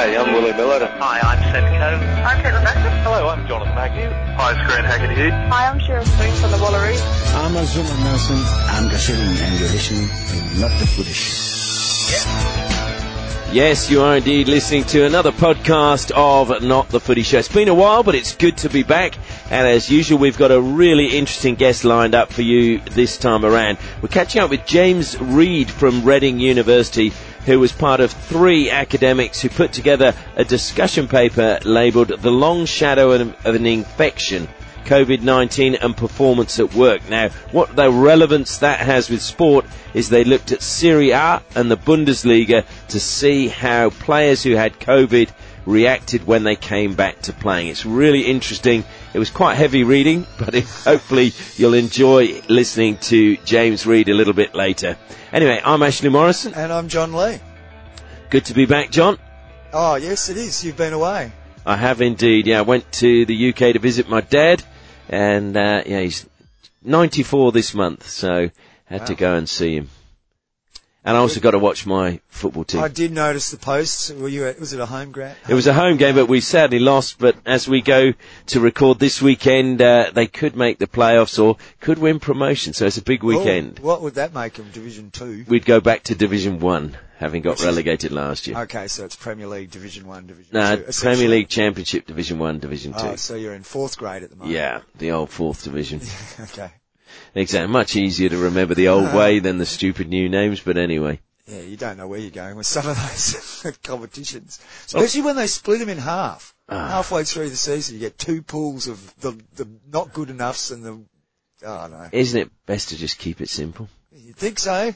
Hey, I'm Willie Miller. Hi, I'm Seb Coe. I'm Caitlin Bassett. Hello, I'm Jonathan Agnew. Hi, it's Grant Haggerty. Hi, I'm Cheryl Spring from the Wallaroo. I'm Azuma Nelson. I'm Gashering and you're listening to Not the Footy Show. Yes, you are indeed listening to another podcast of Not the Footy Show. It's been a while, but it's good to be back. And as usual, we've got a really interesting guest lined up for you this time around. We're catching up with James Reade from Reading University, who was part of three academics who put together a discussion paper labelled The Long Shadow of an Infection COVID-19 and performance at work. Now, what the relevance that has with sport is they looked at Serie A and the Bundesliga to see how players who had COVID reacted when they came back to playing. It's really interesting. It was quite heavy reading, but it, hopefully you'll enjoy listening to James Reade a little bit later. Anyway, I'm Ashley Morrison. And I'm John Lee. Good to be back, John. Oh, yes, it is. You've been away. I have indeed. Yeah, I went to the UK to visit my dad, and uh, yeah, he's 94 this month, so had Wow. to go and see him. And I also got to watch my football team. I did notice the posts. Were you? At, was it a home grant? It was a home game, but we sadly lost. But as we go to record this weekend, uh, they could make the playoffs or could win promotion. So it's a big weekend. Oh, what would that make them? Division two. We'd go back to Division One, having got Which is- relegated last year. Okay, so it's Premier League Division one, Division No, two. Premier. League Championship Division One, Division Two. Oh, so you're in fourth grade at the moment. yeah, the old fourth division. okay. Exactly. Much easier to remember the old way than the stupid new names. But anyway. Yeah, you don't know where you're going with some of those competitions, Oh. especially when they split them in half. Ah. Halfway through the season, you get two pools of the the not good enoughs and the. Oh no, Isn't it best to just keep it simple? you think so?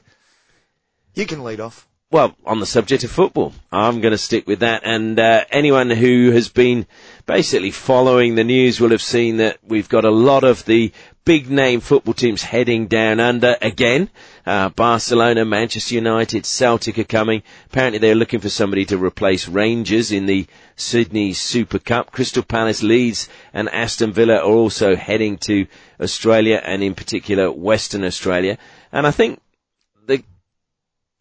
You can lead off. Well, on the subject of football, I'm going to stick with that. And uh, anyone who has been basically following the news will have seen that we've got a lot of the big name football teams heading down under again. Uh, Barcelona, Manchester United, Celtic are coming. Apparently they're looking for somebody to replace Rangers in the Sydney Super Cup. Crystal Palace, Leeds and Aston Villa are also heading to Australia and in particular Western Australia. And I think the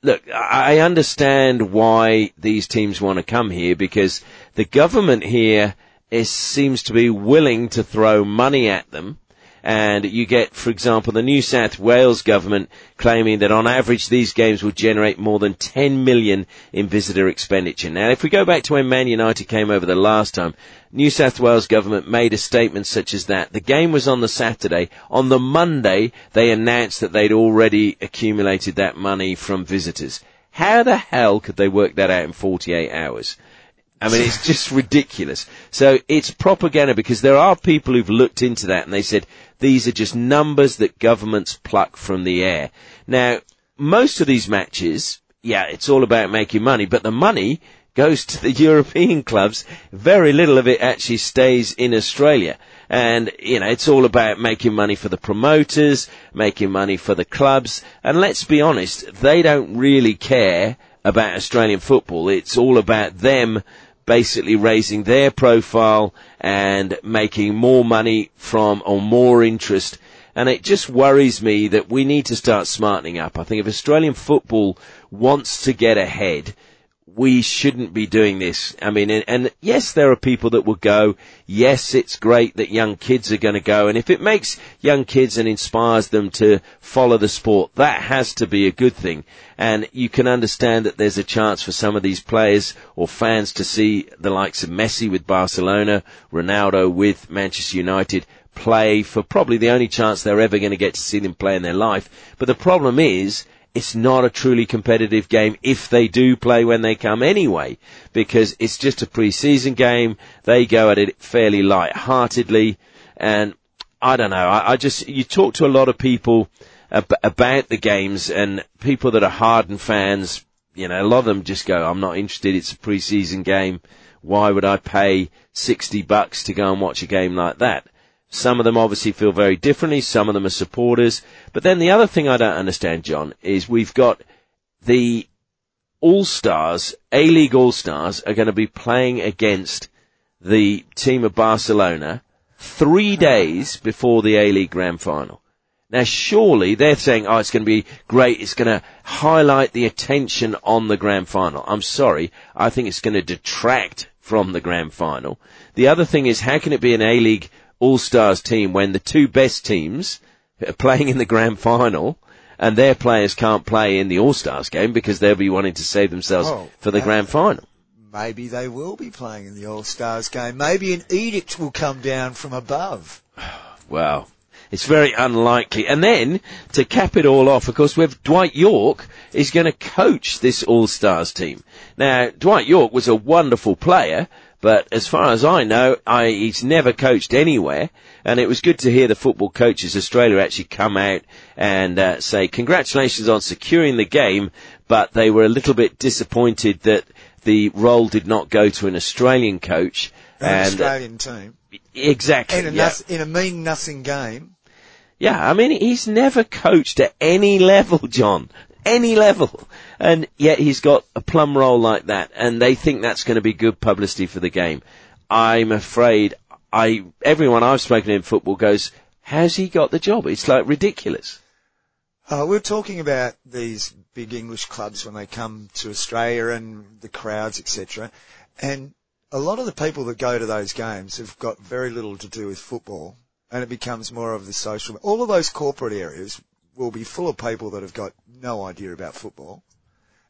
look, I understand why these teams want to come here because the government here is, seems to be willing to throw money at them. And you get, for example, the New South Wales government claiming that on average these games will generate more than 10 million in visitor expenditure. Now, if we go back to when Man United came over the last time, New South Wales government made a statement such as that. The game was on the Saturday. On the Monday, they announced that they'd already accumulated that money from visitors. How the hell could they work that out in 48 hours? I mean, it's just ridiculous. So it's propaganda because there are people who've looked into that and they said these are just numbers that governments pluck from the air. Now, most of these matches, yeah, it's all about making money, but the money goes to the European clubs. Very little of it actually stays in Australia. And, you know, it's all about making money for the promoters, making money for the clubs. And let's be honest, they don't really care about Australian football. It's all about them basically raising their profile and making more money from or more interest. And it just worries me that we need to start smartening up. I think if Australian football wants to get ahead, we shouldn't be doing this. I mean, and, and yes, there are people that will go. Yes, it's great that young kids are going to go. And if it makes young kids and inspires them to follow the sport, that has to be a good thing. And you can understand that there's a chance for some of these players or fans to see the likes of Messi with Barcelona, Ronaldo with Manchester United play for probably the only chance they're ever going to get to see them play in their life. But the problem is, it's not a truly competitive game if they do play when they come anyway, because it's just a pre-season game. They go at it fairly light-heartedly, and I don't know. I, I just you talk to a lot of people ab- about the games, and people that are hardened fans. You know, a lot of them just go, "I'm not interested. It's a pre-season game. Why would I pay sixty bucks to go and watch a game like that?" Some of them obviously feel very differently. Some of them are supporters. But then the other thing I don't understand, John, is we've got the All-Stars, A-League All-Stars are going to be playing against the team of Barcelona three hmm. days before the A-League Grand Final. Now surely they're saying, oh, it's going to be great. It's going to highlight the attention on the grand final. I'm sorry. I think it's going to detract from the grand final. The other thing is, how can it be an A-League All-Stars team when the two best teams are playing in the grand final and their players can't play in the All-Stars game because they'll be wanting to save themselves for the grand final? Maybe they will be playing in the All Stars game. Maybe an edict will come down from above. Well, it's very unlikely. And then, to cap it all off, of course, we have Dwight Yorke is going to coach this All-Stars team. Now, Dwight Yorke was a wonderful player, but as far as I know, I, he's never coached anywhere. And it was good to hear the Football Coaches Australia actually come out and uh, say congratulations on securing the game, but they were a little bit disappointed that the role did not go to an Australian coach. An and uh, Australian team. exactly, In a, yeah. in a mean nothing game. Yeah, I mean, he's never coached at any level, John. Any level. And yet he's got a plum roll like that, and they think that's going to be good publicity for the game. I'm afraid I, everyone I've spoken to in football goes, how's he got the job? It's like ridiculous. Uh, we're talking about these big English clubs when they come to Australia and the crowds, etc. And a lot of the people that go to those games have got very little to do with football, and it becomes more of the social. All of those corporate areas will be full of people that have got no idea about football,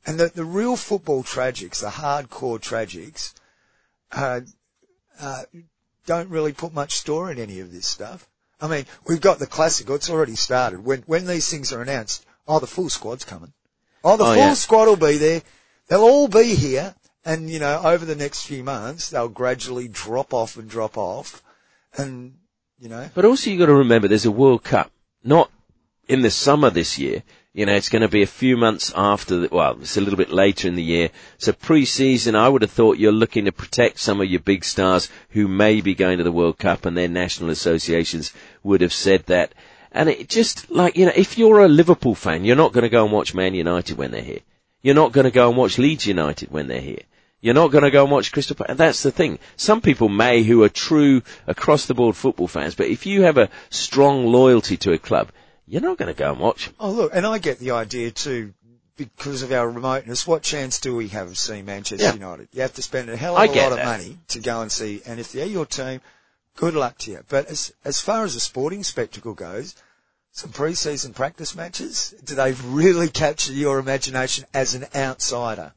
and the the real football tragics, the hardcore tragics, uh, uh, don't really put much store in any of this stuff. I mean, we've got the classic. It's already started. When when these things are announced, oh, the full squad's coming. Oh, the Oh, full yeah. squad will be there. They'll all be here, and you know, over the next few months, they'll gradually drop off and drop off, and you know, But also you've got to remember there's a World Cup, not in the summer this year. You know, it's going to be a few months after the, well, it's a little bit later in the year. So pre-season, I would have thought you're looking to protect some of your big stars who may be going to the World Cup and their national associations would have said that. And it just like, you know, if you're a Liverpool fan, you're not going to go and watch Man United when they're here. You're not going to go and watch Leeds United when they're here. You're not going to go and watch Crystal Palace. That's the thing. Some people may who are true across the board football fans, but if you have a strong loyalty to a club, you're not going to go and watch them. oh look, and I get the idea too. Because of our remoteness, what chance do we have of seeing Manchester Yeah. United? You have to spend a hell of a get lot of money to go and see, and if they're your team, good luck to you. But as as far as a sporting spectacle goes, some pre-season practice matches, do they really capture your imagination as an outsider?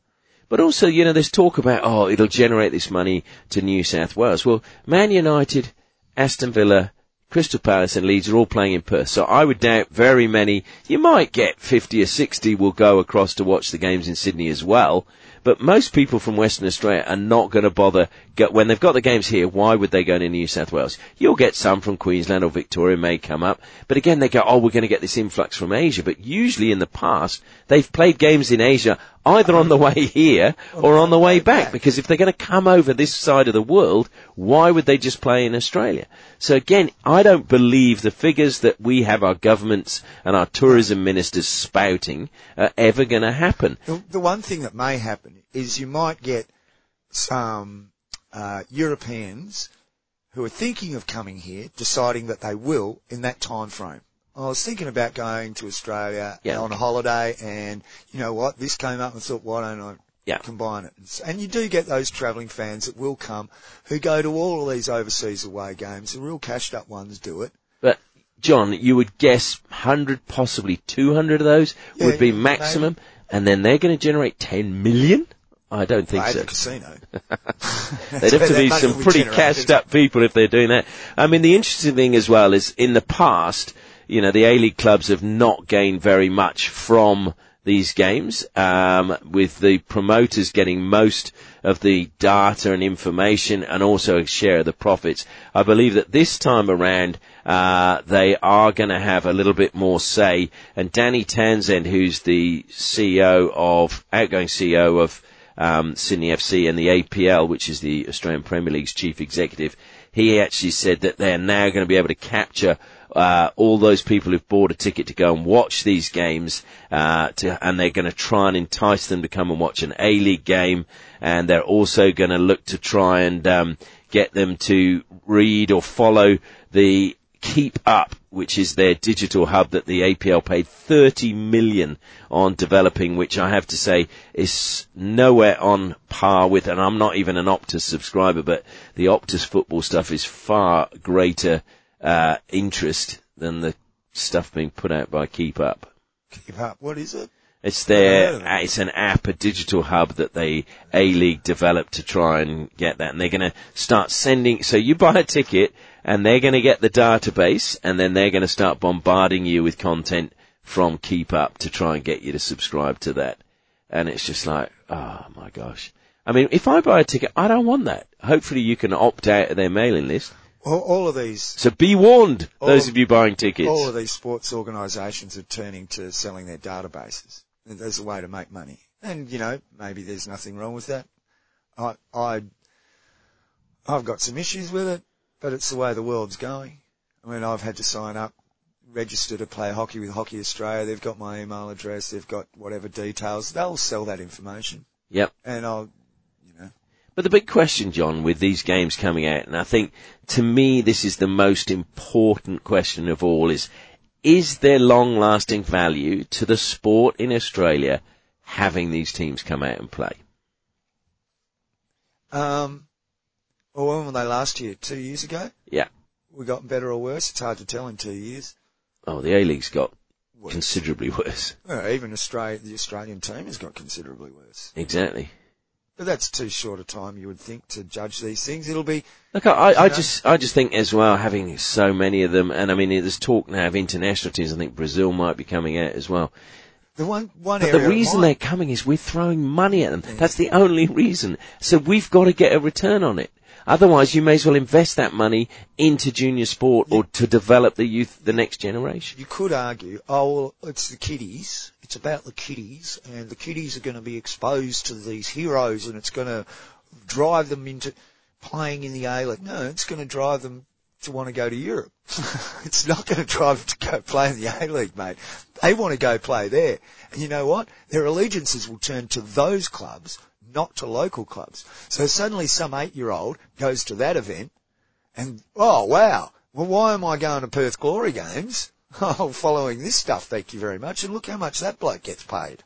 But also, you know, there's talk about, oh, it'll generate this money to New South Wales. Well, Man United, Aston Villa, Crystal Palace and Leeds are all playing in Perth. So I would doubt very many, you might get 50 or 60 will go across to watch the games in Sydney as well. But most people from Western Australia are not going to bother, go, when they've got the games here, why would they go to New South Wales? You'll get some from Queensland or Victoria may come up. But again, they go, oh, we're going to get this influx from Asia. But usually in the past, they've played games in Asia either on the way here or on the way back. Because if they're going to come over this side of the world, why would they just play in Australia? So again, I don't believe the figures that we have our governments and our tourism ministers spouting are ever going to happen. The, the one thing that may happen is you might get some uh, Europeans who are thinking of coming here, deciding that they will in that time frame. I was thinking about going to Australia Yeah. on a holiday, and you know what? This came up and thought, why don't I Yeah. combine it? And you do get those travelling fans that will come, who go to all of these overseas away games. The real cashed up ones do it. But John, you would guess 100, possibly 200 of those Yeah, would be maybe. maximum, and then they're going to generate 10 million? I don't think so. the casino. They'd have to be some pretty cashed up people if they're doing that. I mean, the interesting thing as well is in the past, you know, the A-League clubs have not gained very much from these games, um, with the promoters getting most of the data and information and also a share of the profits. I believe that this time around, uh, they are going to have a little bit more say. And Danny Townsend, who's the CEO of, outgoing CEO of, um, Sydney FC and the APL, which is the Australian Premier League's chief executive, he actually said that they're now going to be able to capture uh, all those people who've bought a ticket to go and watch these games, uh, to, and they're going to try and entice them to come and watch an A-League game, and they're also going to look to try and um, get them to read or follow the keep up which is their digital hub that the APL paid 30 million on developing, which I have to say is nowhere on par with, and I'm not even an Optus subscriber, but the Optus football stuff is far greater, uh, interest than the stuff being put out by Keep Up. Keep up. What is it? It's their, uh, it's an app, a digital hub that they, A-League developed to try and get that. And they're gonna start sending, so you buy a ticket and they're gonna get the database and then they're gonna start bombarding you with content from Keep Up to try and get you to subscribe to that. And it's just like, oh my gosh. I mean, if I buy a ticket, I don't want that. Hopefully you can opt out of their mailing list. All, all of these, So be warned, those of- of you buying tickets. all of these sports organisations are turning to selling their databases as a way to make money. And you know, maybe there's nothing wrong with that. I, I, I've got some issues with it, but it's the way the world's going. I mean, I've had to sign up, register to play hockey with Hockey Australia. They've got my email address. They've got whatever details. They'll sell that information, Yep. and I'll, you know, But the big question, John, with these games coming out, and I think to me this is the most important question of all is, is there long lasting value to the sport in Australia having these teams come out and play? um, well, when were they last year? Two years ago? Yeah. We got better or worse? It's hard to tell in two years. Oh, the A-League's got Worse. considerably worse. Well, even Australia, the Australian team has got considerably worse. Exactly. But that's too short a time, you would think, to judge these things. It'll be, Look, I, I, just, I just think as well, having so many of them, and I mean, there's talk now of international teams. I think Brazil might be coming out as well. the one, one But the reason they're coming is we're throwing money at them. That's the only reason. So we've got to get a return on it. Otherwise, you may as well invest that money into junior sport or to develop the youth, the next generation. You could argue, oh, well, it's the kiddies. It's about the kiddies, and the kiddies are going to be exposed to these heroes, and it's going to drive them into playing in the A League. No, it's going to drive them to want to go to Europe. it's not going to drive them to go play in the A League, mate. They want to go play there. And you know what? Their allegiances will turn to those clubs, not to local clubs. So suddenly some eight-year-old goes to that event, and oh wow, well why am I going to Perth Glory games? Oh, following this stuff, thank you very much. And look how much that bloke gets paid.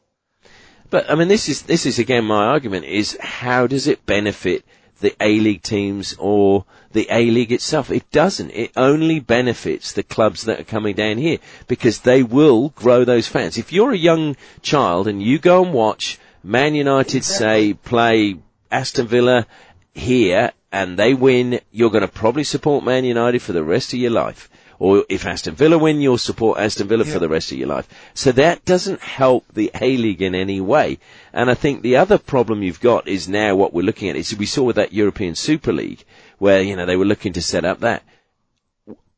But I mean, this is this is again my argument: is how does it benefit the A League teams or the A League itself? It doesn't. It only benefits the clubs that are coming down here because they will grow those fans. If you're a young child and you go and watch Man United say play Aston Villa here and they win, you're going to probably support Man United for the rest of your life. Or if Aston Villa win, you'll support Aston Villa Yeah. for the rest of your life. So that doesn't help the A-League in any way. And I think the other problem you've got is now what we're looking at is we saw with that European Super League where, you know, they were looking to set up that.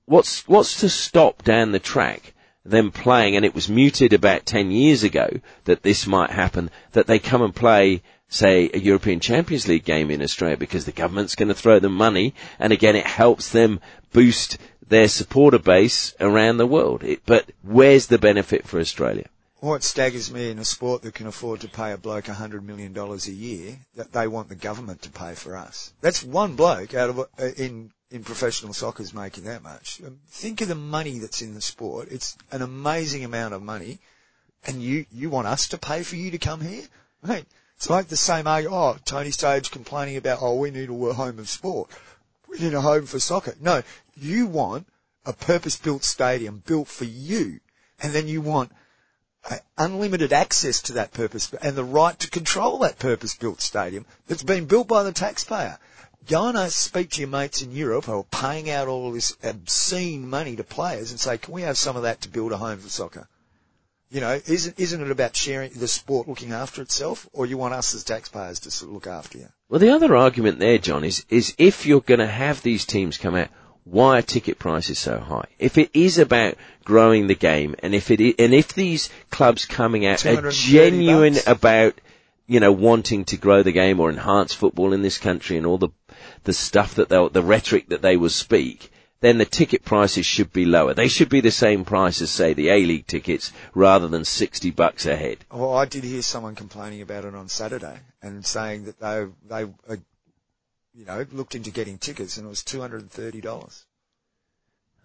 What's, what's to stop down the track them playing, and it was muted about 10 years ago that this might happen, that they come and play, say, a European Champions League game in Australia because the government's going to throw them money, and again, it helps them boost their supporter base around the world. It, but where's the benefit for Australia? What staggers me in a sport that can afford to pay a bloke a hundred million dollars a year, that they want the government to pay for us. That's one bloke out of uh, in in professional soccer is making that much. Um, Think of the money that's in the sport. It's an amazing amount of money, and you you want us to pay for you to come here, mate? It's like the same argument. Oh, Tony Sage complaining about oh we need a home of sport. We need a home for soccer. No, you want a purpose-built stadium built for you, and then you want unlimited access to that purpose and the right to control that purpose-built stadium that's been built by the taxpayer. Go and speak to your mates in Europe who are paying out all this obscene money to players and say, can we have some of that to build a home for soccer? You know, isn't, isn't it about sharing the sport looking after itself or you want us as taxpayers to sort of look after you? Well, the other argument there, John, is, is if you're going to have these teams come out, why are ticket prices so high? If it is about growing the game, and if it is, and if these clubs coming out are genuine bucks. about, you know, wanting to grow the game or enhance football in this country and all the, the stuff that they'll, the rhetoric that they will speak, then the ticket prices should be lower. They should be the same price as, say, the A-League tickets, rather than 60 bucks a head. Well, I did hear someone complaining about it on Saturday and saying that they, they, uh, you know, looked into getting tickets and it was $230.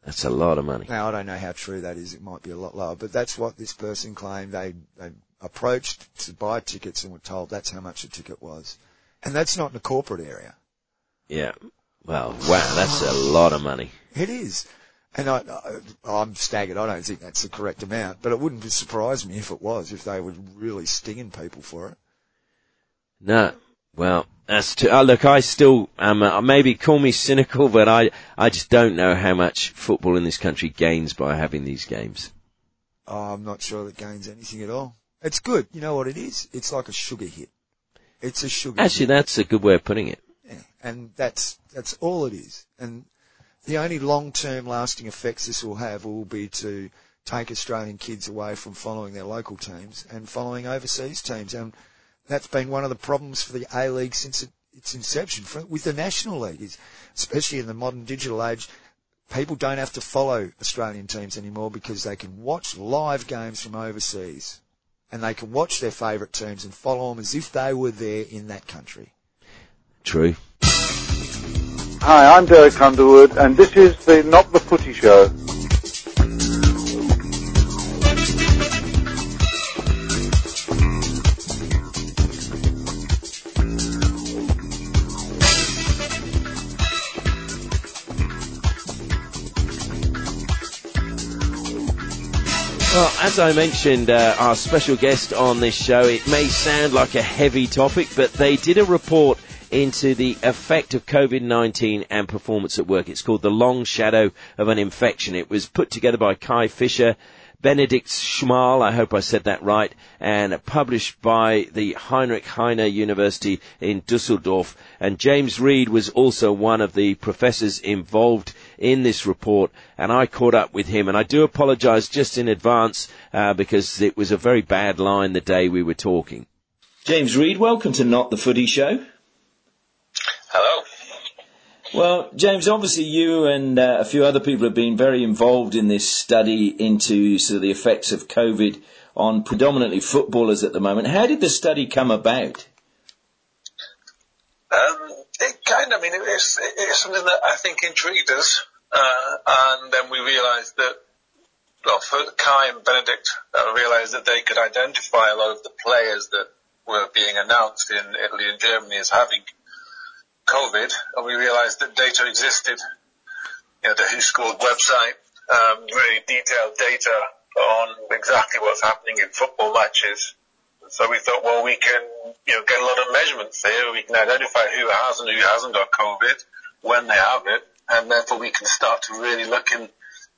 That's a lot of money. Now I don't know how true that is. It might be a lot lower, but that's what this person claimed. They they approached to buy tickets and were told that's how much a ticket was, and that's not in a corporate area. Yeah. Well, wow, that's a lot of money. It is. And I, I, I'm staggered. I don't think that's the correct amount, but it wouldn't surprise me if it was, if they were really stinging people for it. No. Well, that's too, uh, look, I still am, uh, maybe call me cynical, but I, I just don't know how much football in this country gains by having these games. Oh, I'm not sure that gains anything at all. It's good. You know what it is? It's like a sugar hit. It's a sugar Actually, hit. that's a good way of putting it. And that's, that's all it is. And the only long-term lasting effects this will have will be to take Australian kids away from following their local teams and following overseas teams. And that's been one of the problems for the A-League since it, its inception for, with the National League, is, especially in the modern digital age. People don't have to follow Australian teams anymore because they can watch live games from overseas and they can watch their favourite teams and follow them as if they were there in that country. True. Hi, I'm Derek Underwood, and this is the Not the Footy Show. Well, as I mentioned, uh, our special guest on this show, it may sound like a heavy topic, but they did a report into the effect of COVID-19 and performance at work. It's called The Long Shadow of an Infection. It was put together by Kai Fischer, Benedikt Schmal, I hope I said that right, and published by the Heinrich Heine University in Dusseldorf. And James Reade was also one of the professors involved in this report, and I caught up with him. And I do apologise just in advance uh, because it was a very bad line the day we were talking. James Reade, welcome to Not the Footy Show. Hello. Well, James, obviously you and uh, a few other people have been very involved in this study into sort of the effects of COVID on predominantly footballers at the moment. How did the study come about? Um, it kind of, I mean, it is, it is something that I think intrigued us, uh, and then we realised that, well, Kai and Benedikt uh, realised that they could identify a lot of the players that were being announced in Italy and Germany as having COVID, and we realised that data existed. You know, the WhoScored website, um, really detailed data on exactly what's happening in football matches. So we thought, well, we can, you know, get a lot of measurements here. We can identify who has and who hasn't got COVID, when they have it, and therefore we can start to really look and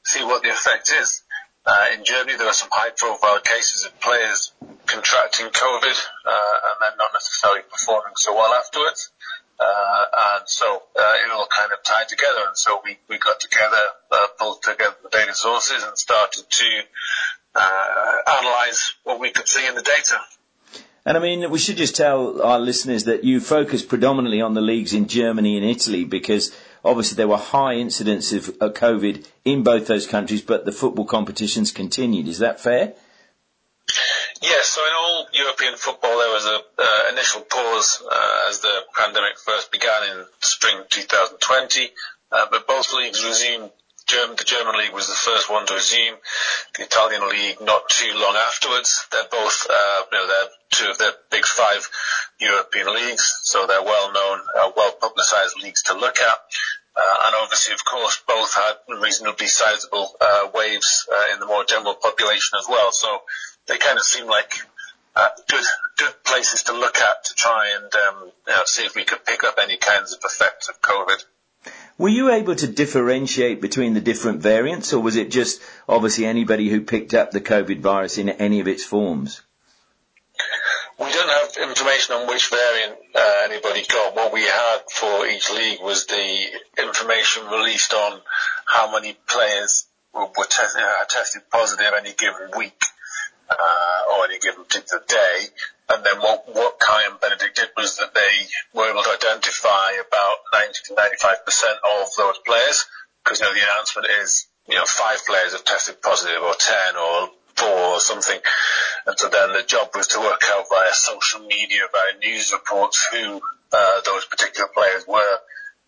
see what the effect is. Uh, in Germany, there are some high-profile cases of players contracting COVID uh, and then not necessarily performing so well afterwards. Uh, and so uh, it all kind of tied together. And so we, we got together, uh, pulled together the data sources and started to uh, analyze what we could see in the data. And I mean, we should just tell our listeners that you focus predominantly on the leagues in Germany and Italy because obviously there were high incidents of COVID in both those countries, but the football competitions continued. Is that fair? Yes, so in all European football there was an uh, initial pause uh, as the pandemic first began in spring 2020, uh, but both leagues resumed. German, the German league was the first one to resume. The Italian league not too long afterwards. They're both, uh, you know, they're two of the big five European leagues, so they're well known, uh, well publicised leagues to look at. Uh, and obviously, of course, both had reasonably sizable uh, waves uh, in the more general population as well. So they kind of seem like uh, good good places to look at to try and um, you know, see if we could pick up any kinds of effects of COVID. Were you able to differentiate between the different variants, or was it just obviously anybody who picked up the COVID virus in any of its forms? We don't have information on which variant uh, anybody got. What we had for each league was the information released on how many players were, were uh, tested positive any given week uh, or any given particular day. And then what, what Kai and Benedikt did was that they were able to identify about 90 to 95% of those players because, you know, the announcement is, you know, five players have tested positive or 10 or four or something. And so then the job was to work out via social media, via news reports who uh, those particular players were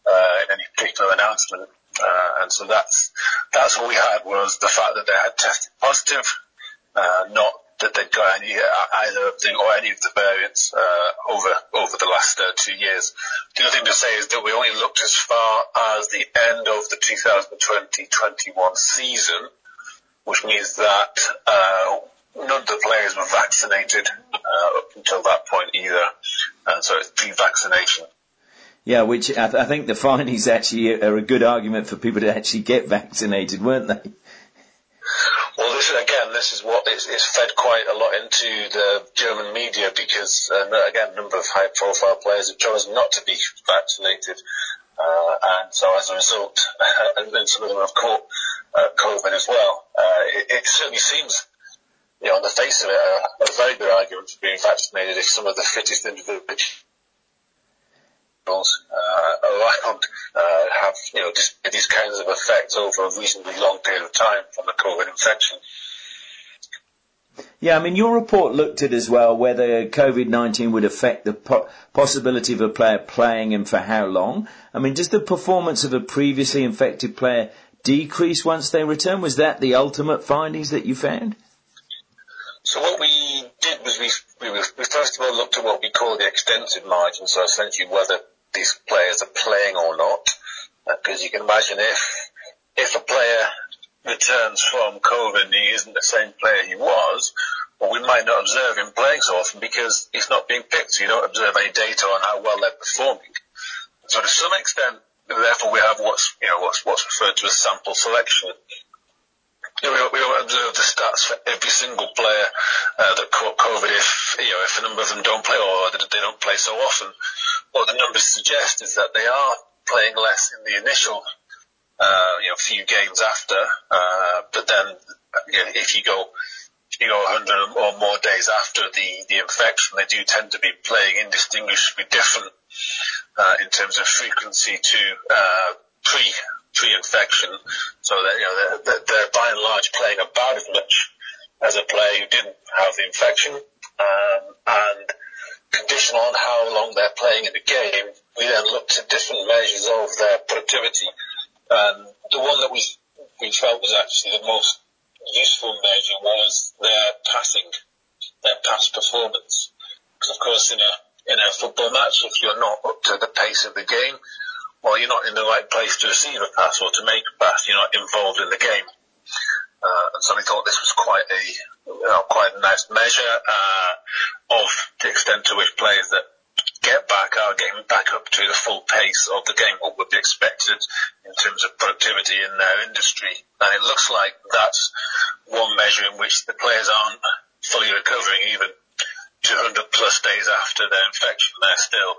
uh, in any particular announcement. Uh, and so that's, that's what we had was the fact that they had tested positive, not that they'd got any, uh, either of the, or any of the variants, uh, over, over the last, uh, two years. The other thing to say is that we only looked as far as the end of the 2020-21 season, which means that, uh, none of the players were vaccinated, uh, up until that point either. And so it's pre-vaccination. Yeah, which I, th- I think the findings actually are a good argument for people to actually get vaccinated, weren't they? Well, this is, again, this is what is, is fed quite a lot into the German media because, uh, again, a number of high-profile players have chosen not to be vaccinated, uh, and so as a result, and then some of them have caught uh, COVID as well. Uh, it, it certainly seems, you know, on the face of it, a, a very good argument for being vaccinated if some of the fittest individuals around uh, have you know these kinds of effects over a reasonably long period of time from the COVID infection. Yeah, I mean, your report looked at as well whether COVID-19 would affect the po- possibility of a player playing and for how long. I mean, does the performance of a previously infected player decrease once they return? Was that the ultimate findings that you found? So what we did was we, we, we first of all looked at what we call the extensive margin, so essentially whether these players are playing or not. Because you can imagine if if a player returns from COVID and he isn't the same player he was, well, we might not observe him playing so often because he's not being picked. So you don't observe any data on how well they're performing. So to some extent, therefore, we have what's you know what's what's referred to as sample selection. You know, we, observe the stats for every single player uh, that caught COVID if you know if a number of them don't play or they don't play so often. What the numbers suggest is that they are playing less in the initial uh, you know few games after, uh, but then you know, if you go if you go 100 or more days after the the infection, they do tend to be playing indistinguishably different uh, in terms of frequency to uh, pre pre-infection, so that you know they're, they're by and large playing about as much as a player who didn't have the infection, um, and conditional on how long they're playing in the game, we then looked at different measures of their productivity, and the one that we we felt was actually the most useful measure was their passing, their pass performance, because of course in a in a football match, if you're not up to the pace of the game, well, you're not in the right place to receive a pass or to make a pass. You're not involved in the game. Uh, and so we thought this was quite a, you know, quite a nice measure, uh, of the extent to which players that get back are getting back up to the full pace of the game, what would be expected in terms of productivity in their industry. And it looks like that's one measure in which the players aren't fully recovering even 200 plus days after their infection. They're still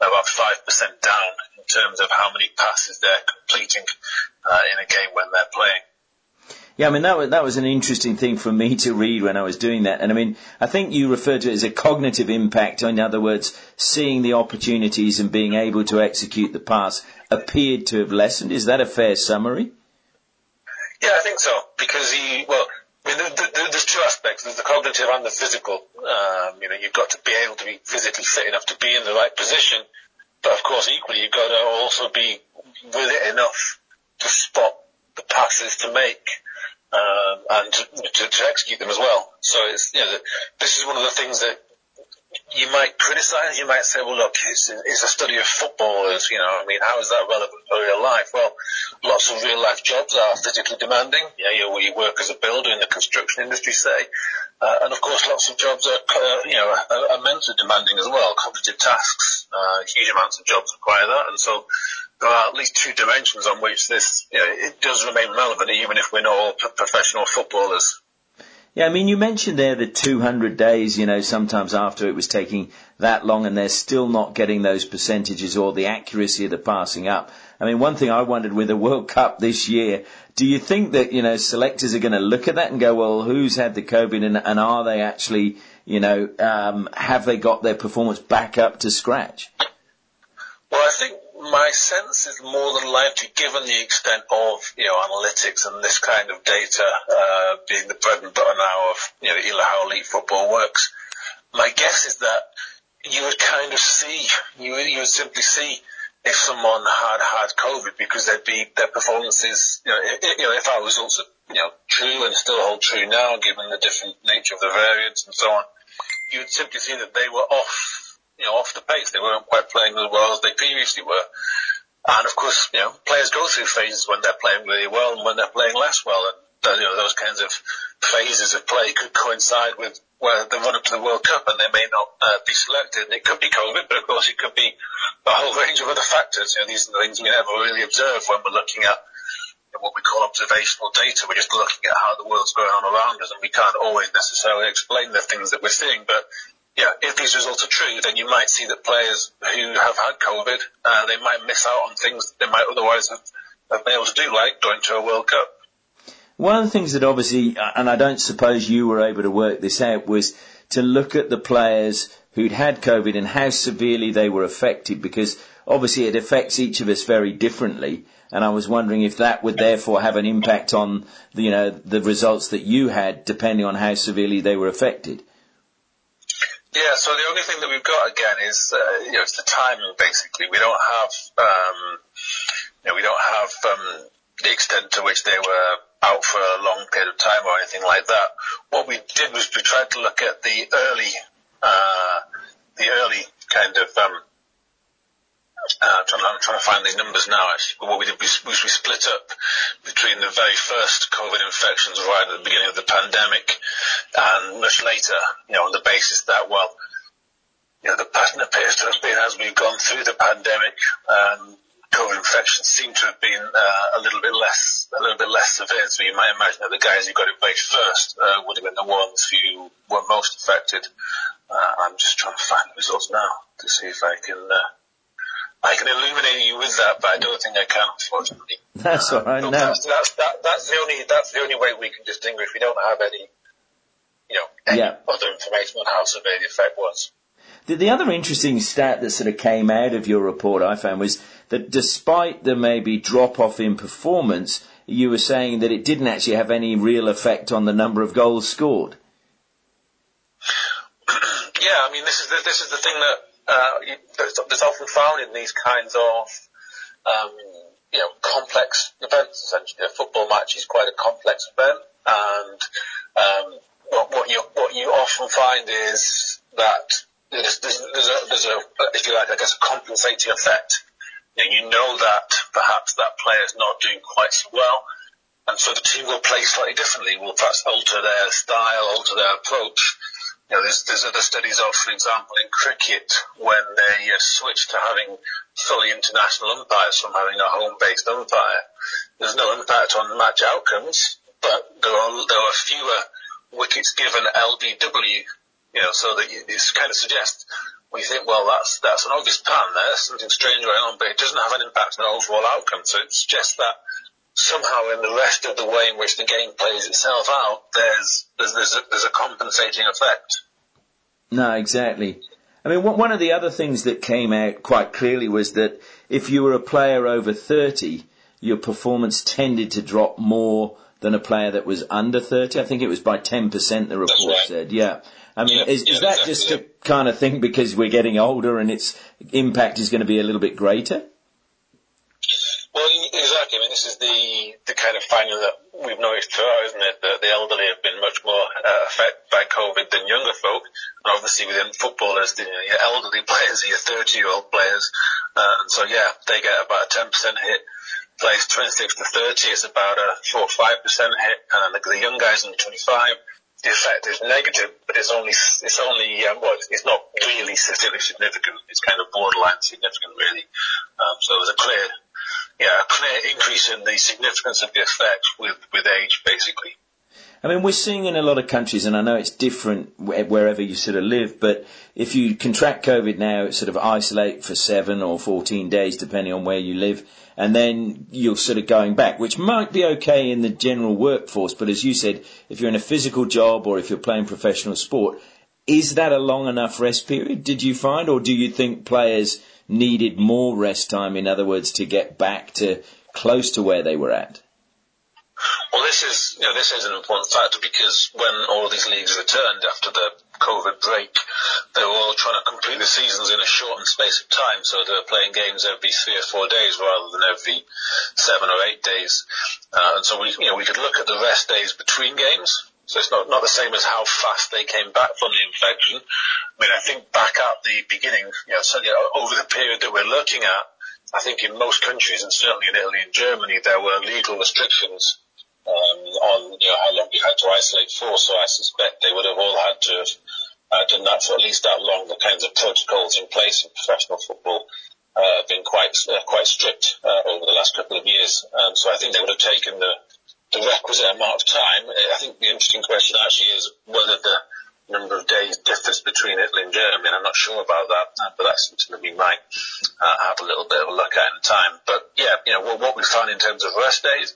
about 5% down in terms of how many passes they're completing uh, in a game when they're playing. Yeah, I mean that was that was an interesting thing for me to read when I was doing that, and I mean I think you referred to it as a cognitive impact. In other words, seeing the opportunities and being able to execute the pass appeared to have lessened. Is that a fair summary? Yeah, I think so because he well. I mean, there's two aspects. There's the cognitive and the physical. Um, you know, you've got to be able to be physically fit enough to be in the right position, but of course, equally, you've got to also be with it enough to spot passes to make um, and to, to, execute them as well. So it's you know this is one of the things that you might criticise. You might say, well, look, it's, it's a study of footballers. You know, I mean, how is that relevant for real life? Well, lots of real life jobs are physically demanding. You know, you, you work as a builder in the construction industry, say, uh, and of course, lots of jobs are, uh, you know, are, are mentally demanding as well. Cognitive tasks, uh, huge amounts of jobs require that, and so there are at least two dimensions on which this, you know, it does remain relevant, even if we're not all professional footballers. Yeah, I mean, you mentioned there the 200 days, you know, sometimes after it was taking that long and they're still not getting those percentages or the accuracy of the passing up. I mean, one thing I wondered with the World Cup this year, do you think that, you know, selectors are going to look at that and go, well, who's had the COVID and, and are they actually, you know, um, have they got their performance back up to scratch? Well, I think my sense is more than likely, given the extent of you know analytics and this kind of data uh, being the bread and butter now of you know how elite football works. My guess is that you would kind of see you you would simply see if someone had had COVID because they'd be their performances, you know, if, you know, if our results are you know true and still hold true now, given the different nature of the variants and so on, you would simply see that they were off, you know, off the pace. They weren't quite playing as well as they previously were. And of course, you know, players go through phases when they're playing really well and when they're playing less well. And, you know, those kinds of phases of play could coincide with where the run up to the World Cup and they may not uh, be selected. It could be COVID, but of course it could be a whole range of other factors. You know, these are the things we never really observe when we're looking at what we call observational data. We're just looking at how the world's going on around us and we can't always necessarily explain the things that we're seeing. But yeah, if these results are true, then you might see that players who have had COVID, uh, they might miss out on things they might otherwise have, have been able to do, like going to a World Cup. One of the things that obviously, and I don't suppose you were able to work this out, was to look at the players who'd had COVID and how severely they were affected, because obviously it affects each of us very differently. And I was wondering if that would therefore have an impact on, you know, the results that you had, depending on how severely they were affected. Yeah, so the only thing that we've got again is, uh, you know, it's the timing basically. We don't have, um, you know, we don't have um, the extent to which they were out for a long period of time or anything like that. What we did was we tried to look at the early, uh, the early kind of um, I'm, trying, I'm trying to find the numbers now actually, what we did was we split up between the very first COVID infections right at the beginning of the pandemic and much later, you know, on the basis that, well, you know, the pattern appears to have been as we've gone through the pandemic, um, COVID infections seem to have been uh, a little bit less, a little bit less severe. So you might imagine that the guys who got it first uh, would have been the ones who were most affected. Uh, I'm just trying to find the results now to see if I can uh, I can illuminate you with that, but I don't think I can, unfortunately. That's um, all right. No. that's, that's, that, that's the only that's the only way we can distinguish. We don't have any, you know, any Yeah. other information on how severe the effect was. The, the other interesting stat that sort of came out of your report, I found, was that despite the maybe drop off in performance, you were saying that it didn't actually have any real effect on the number of goals scored. yeah, I mean, this is the, this is the thing that uh, that's, that's often found in these kinds of um, you know complex events. Essentially, a football match is quite a complex event, and um, what, what you what you often find is that there's, there's, there's a there's a if you like, I guess, a compensating effect. You know, you know that perhaps that player's not doing quite so well, and so the team will play slightly differently. Will perhaps alter their style, alter their approach. You know, there's, there's other studies of, for example, in cricket, when they uh, switched to having fully international umpires from having a home-based umpire. There's no impact on match outcomes, but there are there are fewer wickets given LBW. You know, so that it kind of suggests we think, well, that's that's an obvious pattern there, something strange going on, but it doesn't have an impact on the overall outcome. So it suggests that somehow in the rest of the way in which the game plays itself out, there's there's there's a, there's a compensating effect. No, exactly. I mean, one of the other things that came out quite clearly was that if you were a player over 30, your performance tended to drop more than a player that was under 30. I think it was by 10%, the report right. said. Yeah. I mean, Yeah, is, is that exactly, just yeah. a kind of thing because we're getting older and its impact is going to be a little bit greater? Well, exactly. I mean, this is the the kind of finding that we've noticed throughout, isn't it? That the elderly have been much more uh, affected by COVID than younger folk. And obviously, within footballers, the, your elderly players your 30 year old players, uh, and so yeah, they get about a 10% hit. Players 26 to 30, it's about a four or five percent hit, and the, young guys under 25. The effect is negative, but it's only it's only um, well, it's not really statistically significant. It's kind of borderline significant, really. Um, so there's a clear yeah, a clear increase in the significance of the effect with, with age, basically. I mean, we're seeing in a lot of countries, and I know it's different wherever you sort of live, but if you contract COVID now, it's sort of isolate for seven or 14 days, depending on where you live, and then you're sort of going back, which might be okay in the general workforce, but as you said, if you're in a physical job or if you're playing professional sport, is that a long enough rest period, did you find, or do you think players needed more rest time, in other words, to get back to close to where they were at? Well, this is you know this is an important factor because when all these leagues returned after the COVID break, they were all trying to complete the seasons in a shortened space of time, so they were playing games every three or four days rather than every seven or eight days. Uh, and so we, you know, we could look at the rest days between games. So it's not, not the same as how fast they came back from the infection. I mean, I think back at the beginning, you know, certainly over the period that we're looking at, I think in most countries and certainly in Italy and Germany, there were legal restrictions um, on you know how long you had to isolate for. So I suspect they would have all had to have uh, done that for at least that long. The kinds of protocols in place in professional football uh, have been quite uh, quite strict uh, over the last couple of years. Um, so I think they would have taken the the requisite amount of time. I think the interesting question actually is whether the number of days differs between Italy and Germany. I'm not sure about that, but that's something that we might uh, have a little bit of a look at in time. But yeah, you know, what, what we found in terms of rest days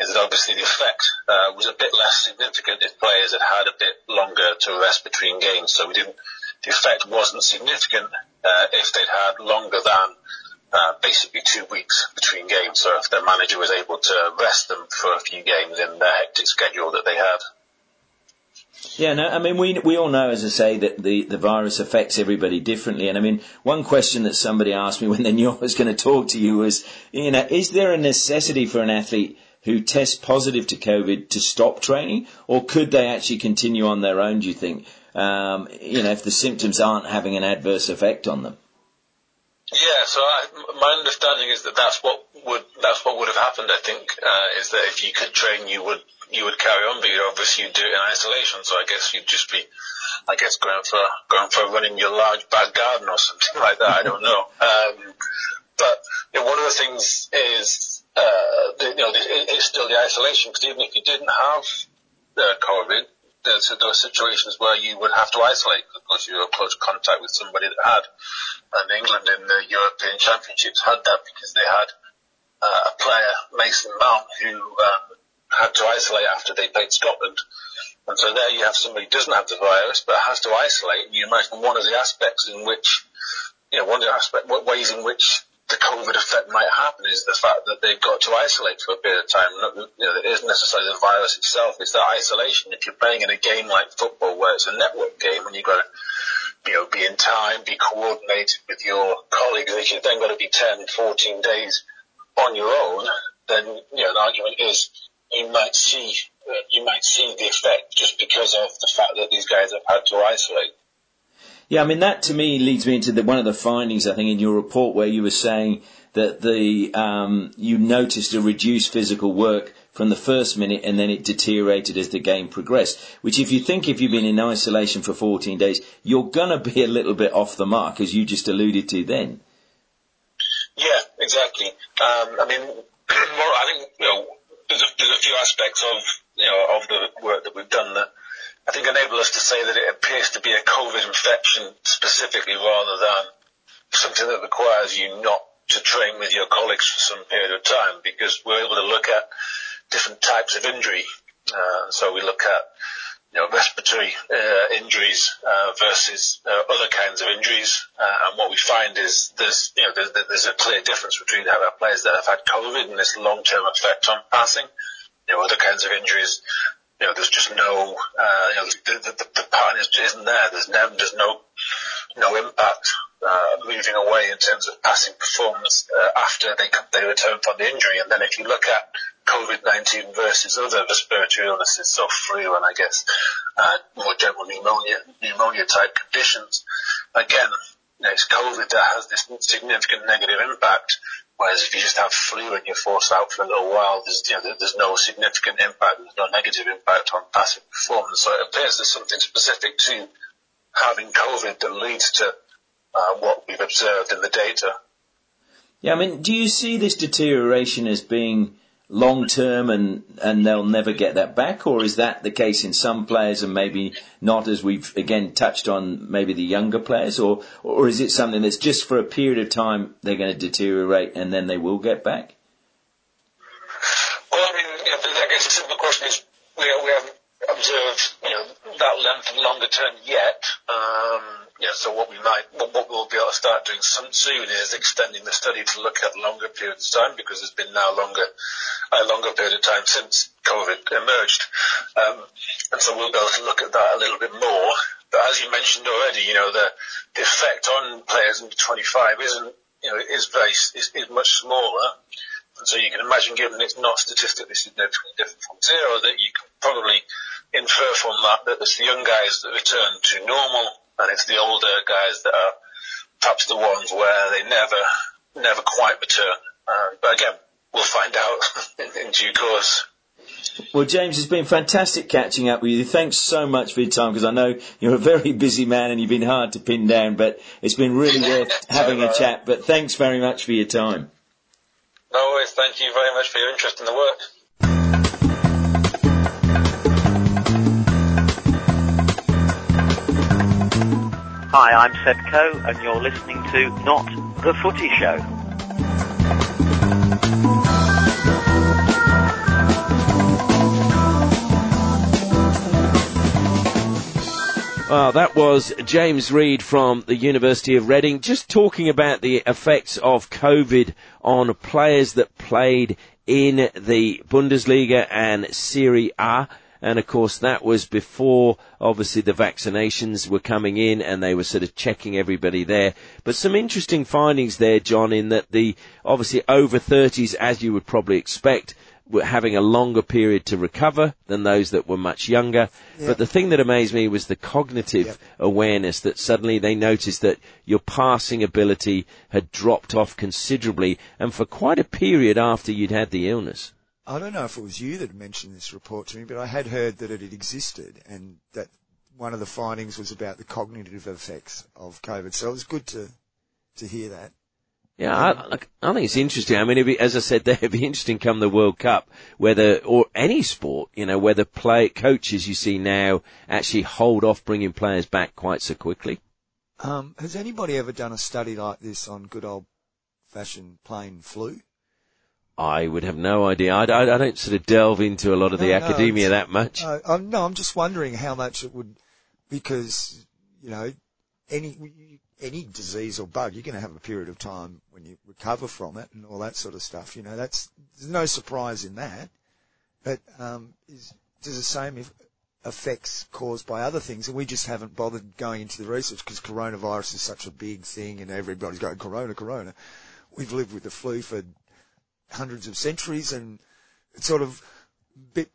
is that obviously the effect uh, was a bit less significant if players had had a bit longer to rest between games. So we didn't, the effect wasn't significant uh, if they'd had longer than basically two weeks between games. So if their manager was able to rest them for a few games in their hectic schedule that they had. Yeah, no, I mean, we, we all know, as I say, that the, the virus affects everybody differently. And I mean, one question that somebody asked me when they knew I was going to talk to you was, you know, is there a necessity for an athlete who tests positive to COVID to stop training, or could they actually continue on their own? Do you think? Um, you know, if the symptoms aren't having an adverse effect on them. Yeah, so I, my understanding is that that's what would that's what would have happened. I think uh, is that if you could train, you would you would carry on, but obviously you'd do it in isolation. So I guess you'd just be, I guess, going for going for running your large back garden or something like that. I don't know. Um, but you know, one of the things is uh, the, you know, it, it's still the isolation because even if you didn't have uh, COVID, there are situations where you would have to isolate because you were close contact with somebody that had. And England in the European Championships had that because they had uh, a player, Mason Mount, who um, had to isolate after they played Scotland. And so there you have somebody who doesn't have the virus but has to isolate. And you imagine one of the aspects in which, you know, one of the aspect, ways in which the COVID effect might happen is the fact that they've got to isolate for a period of time. You know, it isn't necessarily the virus itself, it's that isolation. If you're playing in a game like football where it's a network game and you've got to, you know, be in time, be coordinated with your colleagues, if you've then got to be 10, 14 days on your own, then, you know, the argument is you might see, you might see the effect just because of the fact that these guys have had to isolate. Yeah, I mean that to me leads me into the, one of the findings I think in your report where you were saying that the um, you noticed a reduced physical work from the first minute and then it deteriorated as the game progressed. Which, if you think if you've been in isolation for 14 days, you're gonna be a little bit off the mark, as you just alluded to then. Yeah, exactly. Um, I mean, more, I think you know there's a, there's a few aspects of you know of the work that we've done that I think enable us to say that it appears to be a COVID infection specifically rather than something that requires you not to train with your colleagues for some period of time because we're able to look at different types of injury. Uh, so we look at you know, respiratory uh, injuries uh, versus uh, other kinds of injuries, uh, and what we find is there's you know there's, there's a clear difference between how our players that have had COVID and this long-term effect on passing. You know, other kinds of injuries know, there's just no, uh, you know, the, the, the pattern is, isn't there. There's no, there's no, no impact, uh, moving away in terms of passing performance, uh, after they, they return from the injury. And then if you look at COVID-19 versus other respiratory illnesses, so flu and I guess, uh, more general pneumonia, pneumonia type conditions, again, it's COVID that has this significant negative impact Whereas if you just have flu and you're forced out for a little while, there's, you know, there's no significant impact, there's no negative impact on passive performance. So it appears there's something specific to having COVID that leads to uh, what we've observed in the data. Yeah, I mean, do you see this deterioration as being long term and, and they'll never get that back? Or is that the case in some players and maybe not as we've again touched on maybe the younger players? Or, or is it something that's just for a period of time they're going to deteriorate and then they will get back? Well, I mean, know, I guess the simple question is we, we haven't observed, you know, that length of longer term yet. Um, yeah, so what we might, what, what we'll be able to start doing soon is extending the study to look at longer periods of time because there's been now longer, a longer period of time since COVID emerged. Um, and so we'll be able to look at that a little bit more. but as you mentioned already, you know, the, effect on players under 25 isn't, you know, is very, much smaller. And so you can imagine, given it's not statistically significantly different from zero, that you can probably infer from that that it's the young guys that return to normal, and it's the older guys that are perhaps the ones where they never, never quite return. Uh, but again, we'll find out in, in due course. Well, James, it's been fantastic catching up with you. Thanks so much for your time because I know you're a very busy man and you've been hard to pin down, but it's been really worth having a chat. But thanks very much for your time. No worries. Thank you very much for your interest in the work. Hi, I'm Seb Coe, and you're listening to Not the Footy Show. Well, that was James Reade from the University of Reading, just talking about the effects of COVID on players that played in the Bundesliga and Serie A. And of course, that was before obviously the vaccinations were coming in and they were sort of checking everybody there. But some interesting findings there, John, in that the obviously over 30s, as you would probably expect, were having a longer period to recover than those that were much younger. Yeah. But the thing that amazed me was the cognitive Yep. awareness that suddenly they noticed that your passing ability had dropped off considerably and for quite a period after you'd had the illness. I don't know if it was you that mentioned this report to me, but I had heard that it had existed and that one of the findings was about the cognitive effects of COVID. So it was good to, to hear that. Yeah, I, look, I think it's interesting. I mean, it'd be, as I said there, it'd be interesting come the World Cup, whether, or any sport, you know, whether play, coaches you see now actually hold off bringing players back quite so quickly. Um, has anybody ever done a study like this on good old fashioned plain flu? I would have no idea. I, I, I don't sort of delve into a lot of the No, no, academia that much. Uh, I'm, no, I'm just wondering how much it would, because, you know, any, any disease or bug, you're going to have a period of time when you recover from it and all that sort of stuff. You know, that's, there's no surprise in that. But, um, is, does the same if, effects caused by other things and we just haven't bothered going into the research because coronavirus is such a big thing and everybody's going corona, corona. We've lived with the flu for hundreds of centuries and it's sort of bit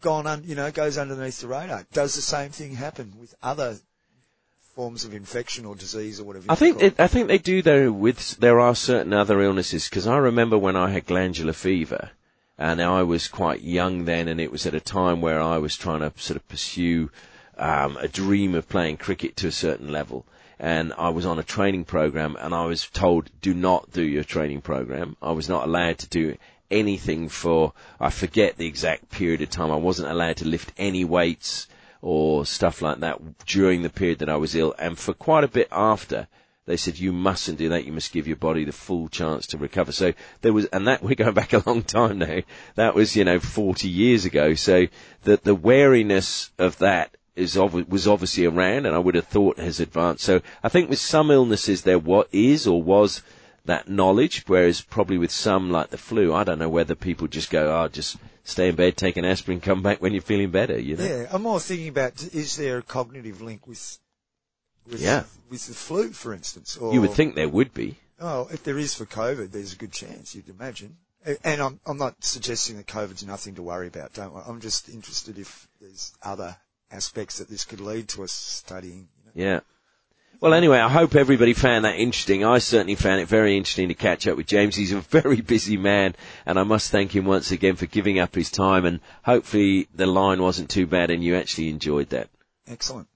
gone un, you know, goes underneath the radar. Does the same thing happen with other forms of infection or disease or whatever? I think it, I think they do though with there are certain other illnesses because I remember when I had glandular fever and I was quite young then and it was at a time where I was trying to sort of pursue um, a dream of playing cricket to a certain level and I was on a training program and I was told do not do your training program. I was not allowed to do anything for I forget the exact period of time. I wasn't allowed to lift any weights or stuff like that during the period that I was ill and for quite a bit after they said you mustn't do that. You must give your body the full chance to recover. So there was, and that we're going back a long time now. That was you know 40 years ago. So that the wariness of that is was obviously around, and I would have thought has advanced. So I think with some illnesses there what is or was that knowledge, whereas probably with some like the flu, I don't know whether people just go, oh, just stay in bed, take an aspirin, come back when you're feeling better. You know? Yeah, I'm more thinking about is there a cognitive link with with, Yeah. with the flu, for instance? Or, You would think there would be. Oh, if there is for COVID, there's a good chance, you'd imagine. And I'm, I'm not suggesting that COVID's nothing to worry about, don't worry. I'm just interested if there's other aspects that this could lead to us studying. You know? Yeah. Well, anyway, I hope everybody found that interesting. I certainly found it very interesting to catch up with James. He's a very busy man, and I must thank him once again for giving up his time. And hopefully, the line wasn't too bad, and you actually enjoyed that. Excellent.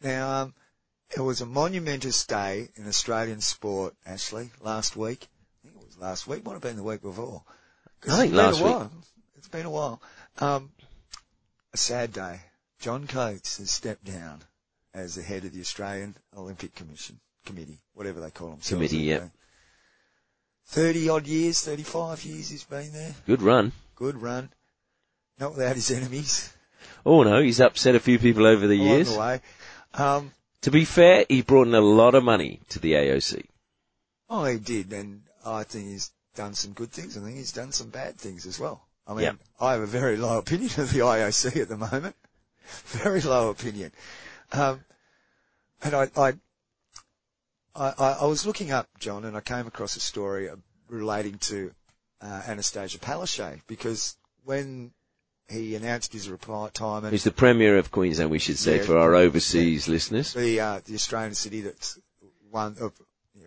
Now, um, it was a monumentous day in Australian sport, Ashley, last week. I think it was last week. Might have been the week before. I think last week. It's been a while. Um, a sad day. John Coates has stepped down as the head of the Australian Olympic Commission committee, whatever they call them. Committee, yeah. Thirty odd years, thirty-five years he's been there. Good run. Good run. Not without his enemies Oh no, he's upset a few people over the along years. the way. Um, To be fair, he brought in a lot of money to the AOC. Oh, he did, and I think he's done some good things. I think he's done some bad things as well. I mean, Yep. I have a very low opinion of the IOC at the moment. very low opinion. Um, And I, I, I, I was looking up, John, and I came across a story relating to uh, Annastacia Palaszczuk because when he announced his retirement, He's the Premier of Queensland, we should say, Yeah, for our yeah. overseas listeners. the uh, the Australian city that's won, uh,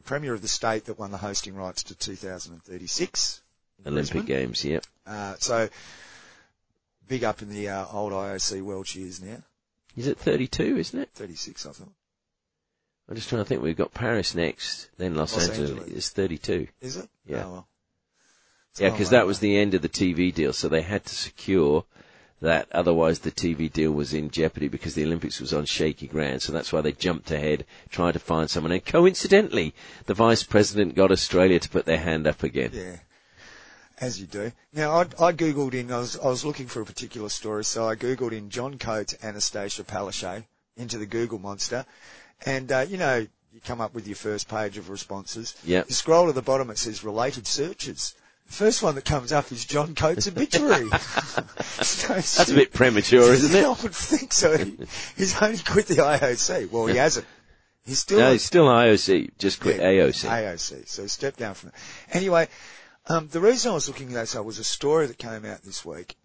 Premier of the state that won the hosting rights to 2036 Olympic Brisbane. Games, yep. Uh, so big up in the uh, old IOC world cheers now. Is it 32, isn't it? 36, I thought. I'm just trying to think. We've got Paris next, then Los, Los Angeles. Angeles. It's 32. Is it? Yeah. Oh, well. Yeah, because that was the end of the TV deal, so they had to secure that. Otherwise, the TV deal was in jeopardy because the Olympics was on shaky ground. So that's why they jumped ahead, tried to find someone. And coincidentally, the vice president got Australia to put their hand up again. Yeah. As you do. Now, I, I googled in, I was, I was looking for a particular story, so I googled in John Coates Annastacia Palaszczuk into the Google monster, and, uh, you know, you come up with your first page of responses. Yeah. You scroll to the bottom, it says related searches. The first one that comes up is John Coates obituary. That's a bit premature, isn't it? I would think so. He- He's only quit the IOC. Well, he hasn't. He's still No, it's still IOC. Just quit yeah, AOC. AOC. So step down from it. Anyway, um, the reason I was looking at that was a story that came out this week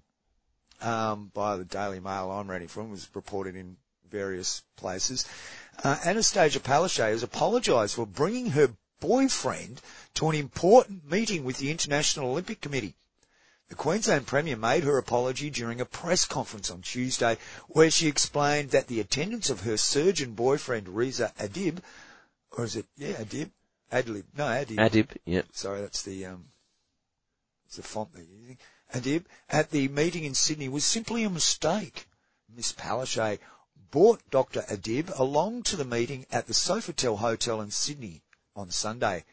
um, by the Daily Mail I'm reading from. It was reported in various places. Uh, Annastacia Palaszczuk has apologised for bringing her boyfriend to an important meeting with the International Olympic Committee. The Queensland Premier made her apology during a press conference on Tuesday where she explained that the attendance of her surgeon boyfriend Reza Adib, or is it, yeah, Adib? Adlib, no, Adib. Adib, yeah. Sorry, that's the, um, it's the font. Adib, at the meeting in Sydney was simply a mistake. Miss Palaszczuk brought Dr. Adib along to the meeting at the Sofitel Hotel in Sydney on Sunday.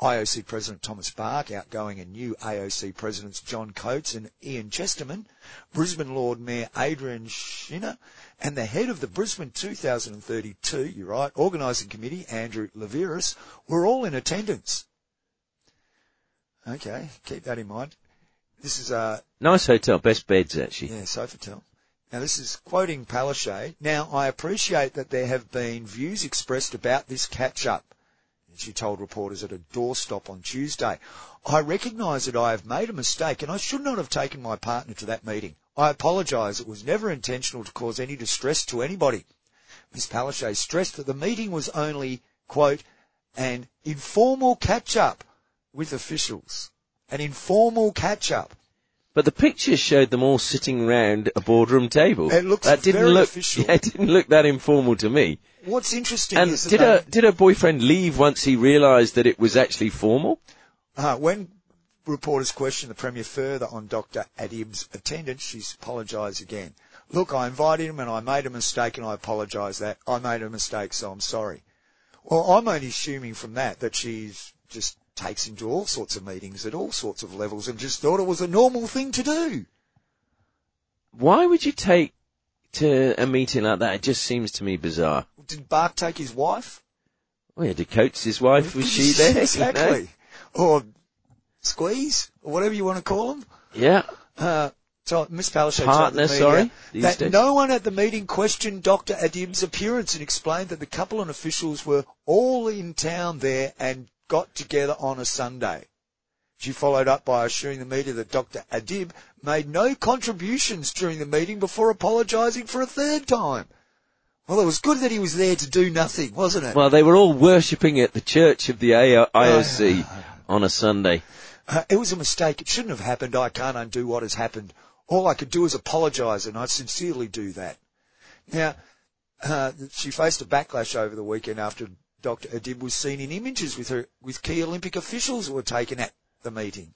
IOC President Thomas Bach, outgoing and new AOC Presidents John Coates and Ian Chesterman, Brisbane Lord Mayor Adrian Schrinner, and the head of the Brisbane 2032, you're right, organising committee, Andrew Liveris, were all in attendance. Okay, keep that in mind. This is, uh, Nice hotel. Best beds, actually. yeah, Sofitel. Now this is quoting Palaszczuk. Now I appreciate that there have been views expressed about this catch-up. She told reporters at a doorstop on Tuesday. I recognise that I have made a mistake and I should not have taken my partner to that meeting. I apologise. It was never intentional to cause any distress to anybody. Ms. Palaszczuk stressed that the meeting was only, quote, an informal catch-up with officials. An informal catch-up. But the pictures showed them all sitting round a boardroom table. It looks that didn't very look, official. Yeah, it didn't look that informal to me. What's interesting And is did her did her boyfriend leave once he realised that it was actually formal? Uh, when reporters questioned the Premier further on Dr. Adib's attendance, she apologised again. Look, I invited him and I made a mistake and I apologise that. I made a mistake, so I'm sorry. Well, I'm only assuming from that that she's just takes him to all sorts of meetings at all sorts of levels and just thought it was a normal thing to do. Why would you take to a meeting like that? It just seems to me bizarre. Did Bach take his wife? Oh yeah, did Coates' his wife was she there? You know? exactly. Or squeeze, or whatever you want to call them. Yeah. Uh, so Miss Palaszczuk Partner, the media sorry, that days. no one at the meeting questioned Dr. Adib's appearance and explained that the couple and officials were all in town there and got together on a Sunday. She followed up by assuring the media that Dr. Adib made no contributions during the meeting before apologising for a third time. Well, it was good that he was there to do nothing, wasn't it? Well, they were all worshipping at the church of the IOC on a Sunday. Uh, it was a mistake. It shouldn't have happened. I can't undo what has happened. All I could do is apologise, and I sincerely do that. Now, uh, she faced a backlash over the weekend after Dr. Adib was seen in images with her with key Olympic officials who were taken at the meeting.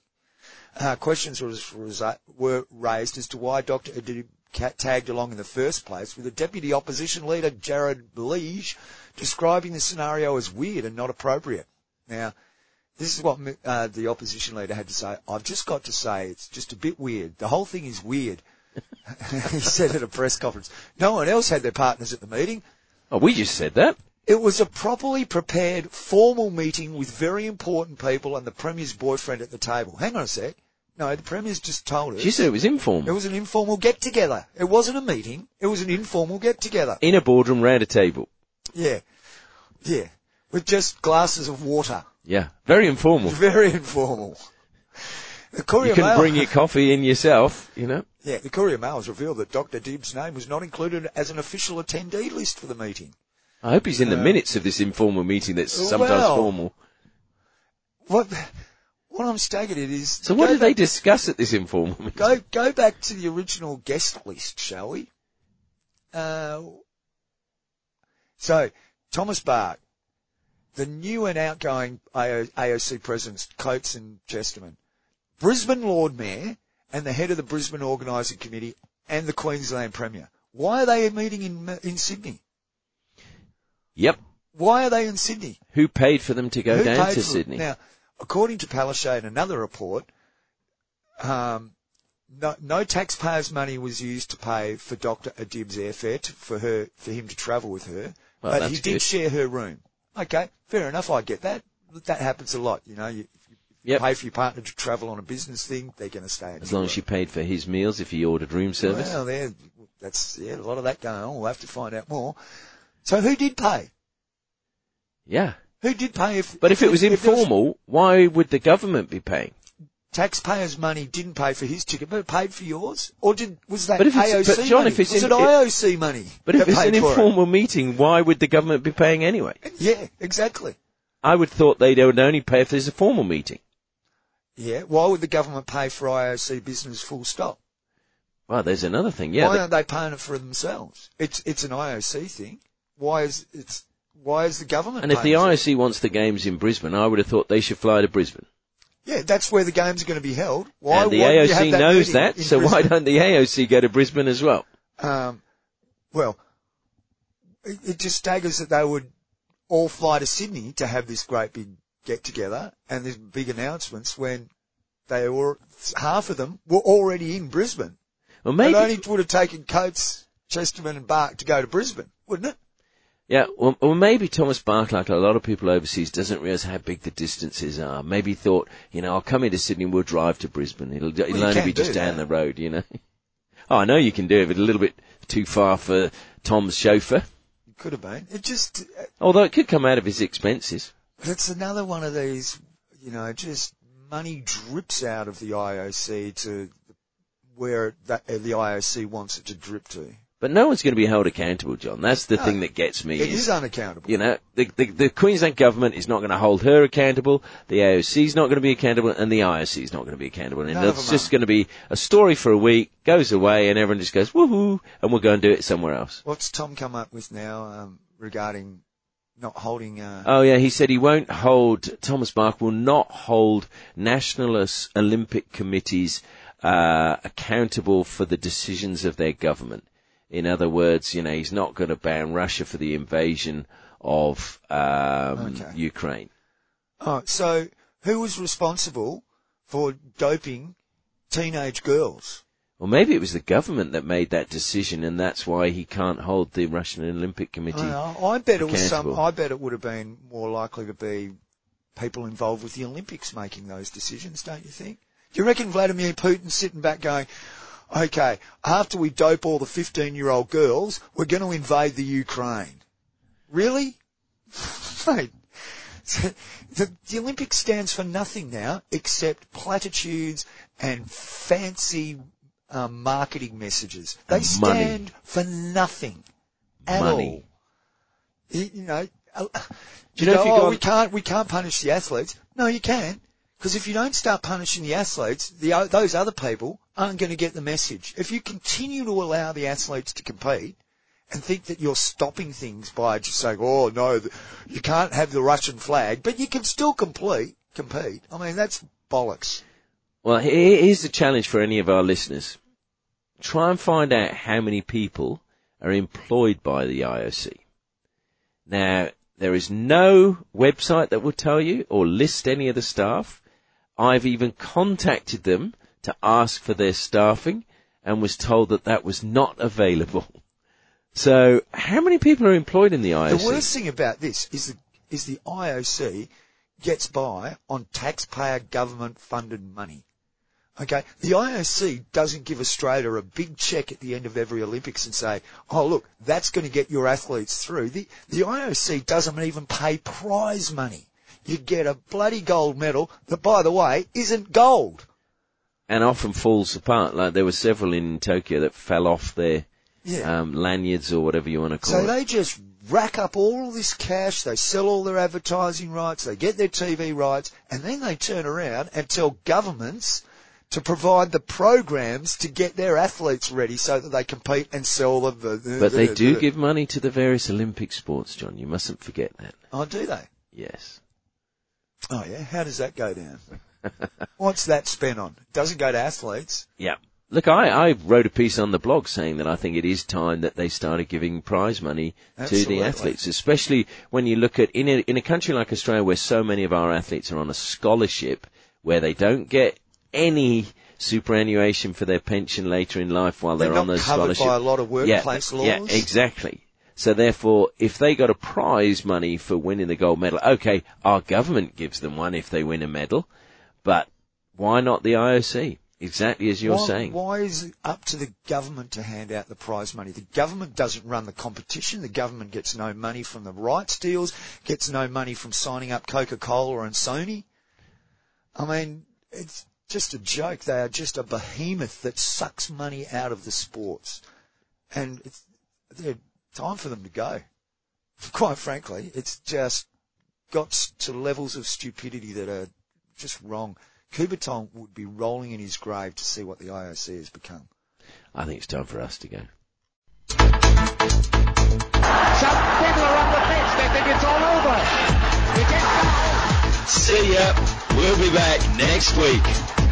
Uh, questions was, uh, were raised as to why Dr. Adib tagged along in the first place, with the deputy opposition leader Jarrod Bleijie describing the scenario as weird and not appropriate. Now, this is what uh, the opposition leader had to say. I've just got to say, it's just a bit weird. The whole thing is weird. he said at a press conference. No one else had their partners at the meeting. Oh, we just said that. It was a properly prepared, formal meeting with very important people and the Premier's boyfriend at the table. Hang on a sec. No, the Premier's just told us. She said it was informal. It was an informal get-together. It wasn't a meeting. It was an informal get-together. In a boardroom round a table. Yeah. Yeah. With just glasses of water. Yeah, very informal. Very informal. The Courier You can Mail, bring your coffee in yourself, you know. yeah, the Courier Mail has revealed that Dr. Dibb's name was not included as an official attendee list for the meeting. I hope he's in the Uh, minutes of this informal meeting that's sometimes well, formal. What, what I'm staggered at is. So what did they discuss at this informal meeting? Go, go back to the original guest list, shall we? Uh, so, Thomas Bach, the new and outgoing AO, AOC presidents, Coates and Chesterman, Brisbane Lord Mayor, and the head of the Brisbane Organising Committee, and the Queensland Premier. Why are they meeting in, in Sydney? Yep. Why are they in Sydney? Who paid for them to go Who down to? Sydney? Now, according to Palaszczuk, another report, um, no, no taxpayers' money was used to pay for Dr. Adib's airfare to, for her for him to travel with her, Well, but he did good. share her room. Okay, fair enough. I get that. That happens a lot. You know, you, you Yep. pay for your partner to travel on a business thing, they're going to stay. in As long as she room. paid for his meals if he ordered room service. Well, there, that's yeah, a lot of that going on. We'll have to find out more. So, who did pay? yeah. Who did pay? If But if it was there informal, why would the government be paying? taxpayers' money didn't pay for his ticket, but it paid for yours, or did was that But if it's- AOC but John, money? if it's was in- it it- IOC money? But if it's an for it? informal meeting, why would the government be paying anyway? yeah, exactly. I would thought they would only pay if there's a formal meeting. Yeah, why would the government pay for IOC business full stop? Well, there's another thing. Yeah, why aren't they paying it for themselves? It's it's an IOC thing. Why is it's why is the government? and if the it? IOC wants the games in Brisbane, I would have thought they should fly to Brisbane. yeah, that's where the games are going to be held. Why? and the why AOC that knows that, so why don't the AOC go to Brisbane as well? Um, well, it, it just staggers that they would all fly to Sydney to have this great big get together and these big announcements when they were half of them were already in Brisbane. Well, It maybe. only would have taken Coates, Chesterman, and Bach to go to Brisbane, wouldn't it? Yeah, well, well, maybe Thomas Bach, like a lot of people overseas, doesn't realise how big the distances are. Maybe thought, you know, I'll come into Sydney and we'll drive to Brisbane. It'll, it'll you only be just do down that. the road, you know. oh, I know you can do it, but a little bit too far for Tom's chauffeur. It could have been. It just, uh, Although it could come out of his expenses. it's another one of these, you know, just money drips out of the IOC to where that, uh, the IOC wants it to drip to. But no one's going to be held accountable, John. That's the No, thing that gets me. It is unaccountable. You know, the, the, the Queensland government is not going to hold her accountable, the AOC is not going to be accountable, and the IOC is not going to be accountable. And None it's just are. going to be a story for a week, goes away, and everyone just goes, woohoo, and we'll go and do it somewhere else. What's Tom come up with now um, regarding not holding? Uh, Oh yeah, he said he won't hold, Thomas Bach will not hold nationalist Olympic committees uh, accountable for the decisions of their government. In other words, you know, he's not going to ban Russia for the invasion of um, Okay. Ukraine. oh, so who was responsible for doping teenage girls? Well, maybe it was the government that made that decision, and that's why he can't hold the Russian Olympic Committee. I, I bet it was some. I bet it would have been more likely to be people involved with the Olympics making those decisions. Don't you think? Do you reckon Vladimir Putin's sitting back going, "Okay, after we dope all the 15-year-old girls, we're going to invade the Ukraine"? Really, mate? The, the Olympics stands for nothing now except platitudes and fancy um, marketing messages. They And money. stand for nothing at Money. all. You, you know, uh, Do you know go, you oh, we can't we can't punish the athletes? No, you can. Because if you don't start punishing the athletes, the, those other people aren't going to get the message. If you continue to allow the athletes to compete and think that you're stopping things by just saying, oh no, you can't have the Russian flag, but you can still complete, compete. I mean, that's bollocks. Well, here's the challenge for any of our listeners. Try and find out how many people are employed by the IOC. Now, there is no website that will tell you or list any of the staff. I've even contacted them to ask for their staffing and was told that that was not available. So, how many people are employed in the IOC? The worst thing about this is the, is the IOC gets by on taxpayer government funded money. Okay, the IOC doesn't give Australia a big check at the end of every Olympics and say, "Oh, look, that's going to get your athletes through." The the IOC doesn't even pay prize money. You get a bloody gold medal that, by the way, isn't gold. And often falls apart. Like there were several in Tokyo that fell off their Yeah. um, lanyards or whatever you want to call So it. So they just rack up all this cash, they sell all their advertising rights, they get their TV rights, and then they turn around and tell governments to provide the programs to get their athletes ready so that they compete and sell the. the, But they the- do give money to the various Olympic sports, John. You mustn't forget that. Oh, do they? Yes. Oh yeah. How does that go down? What's that spent on? It doesn't go to athletes. Yeah. Look, I, I wrote a piece on the blog saying that I think it is time that they started giving prize money to the athletes, especially when you look at in a, in a country like Australia where so many of our athletes are on a scholarship where they don't get any superannuation for their pension later in life while they're, They're on those covered scholarship. by a lot of yeah, workplace Yeah, laws. exactly. So therefore, if they got a prize money for winning the gold medal, okay, our government gives them one if they win a medal, but why not the IOC? Exactly as you're why, saying. Why is it up to the government to hand out the prize money? The government doesn't run the competition. The government gets no money from the rights deals, gets no money from signing up Coca-Cola and Sony. I mean, it's just a joke. They are just a behemoth that sucks money out of the sports. And it's they're time for them to go. Quite frankly, it's just got to levels of stupidity that are just wrong. Coubertin would be rolling in his grave to see what the IOC has become. I think it's time for us to go. Some people are on the pitch. They think it's all over. You get fouled. See ya. We'll be back next week.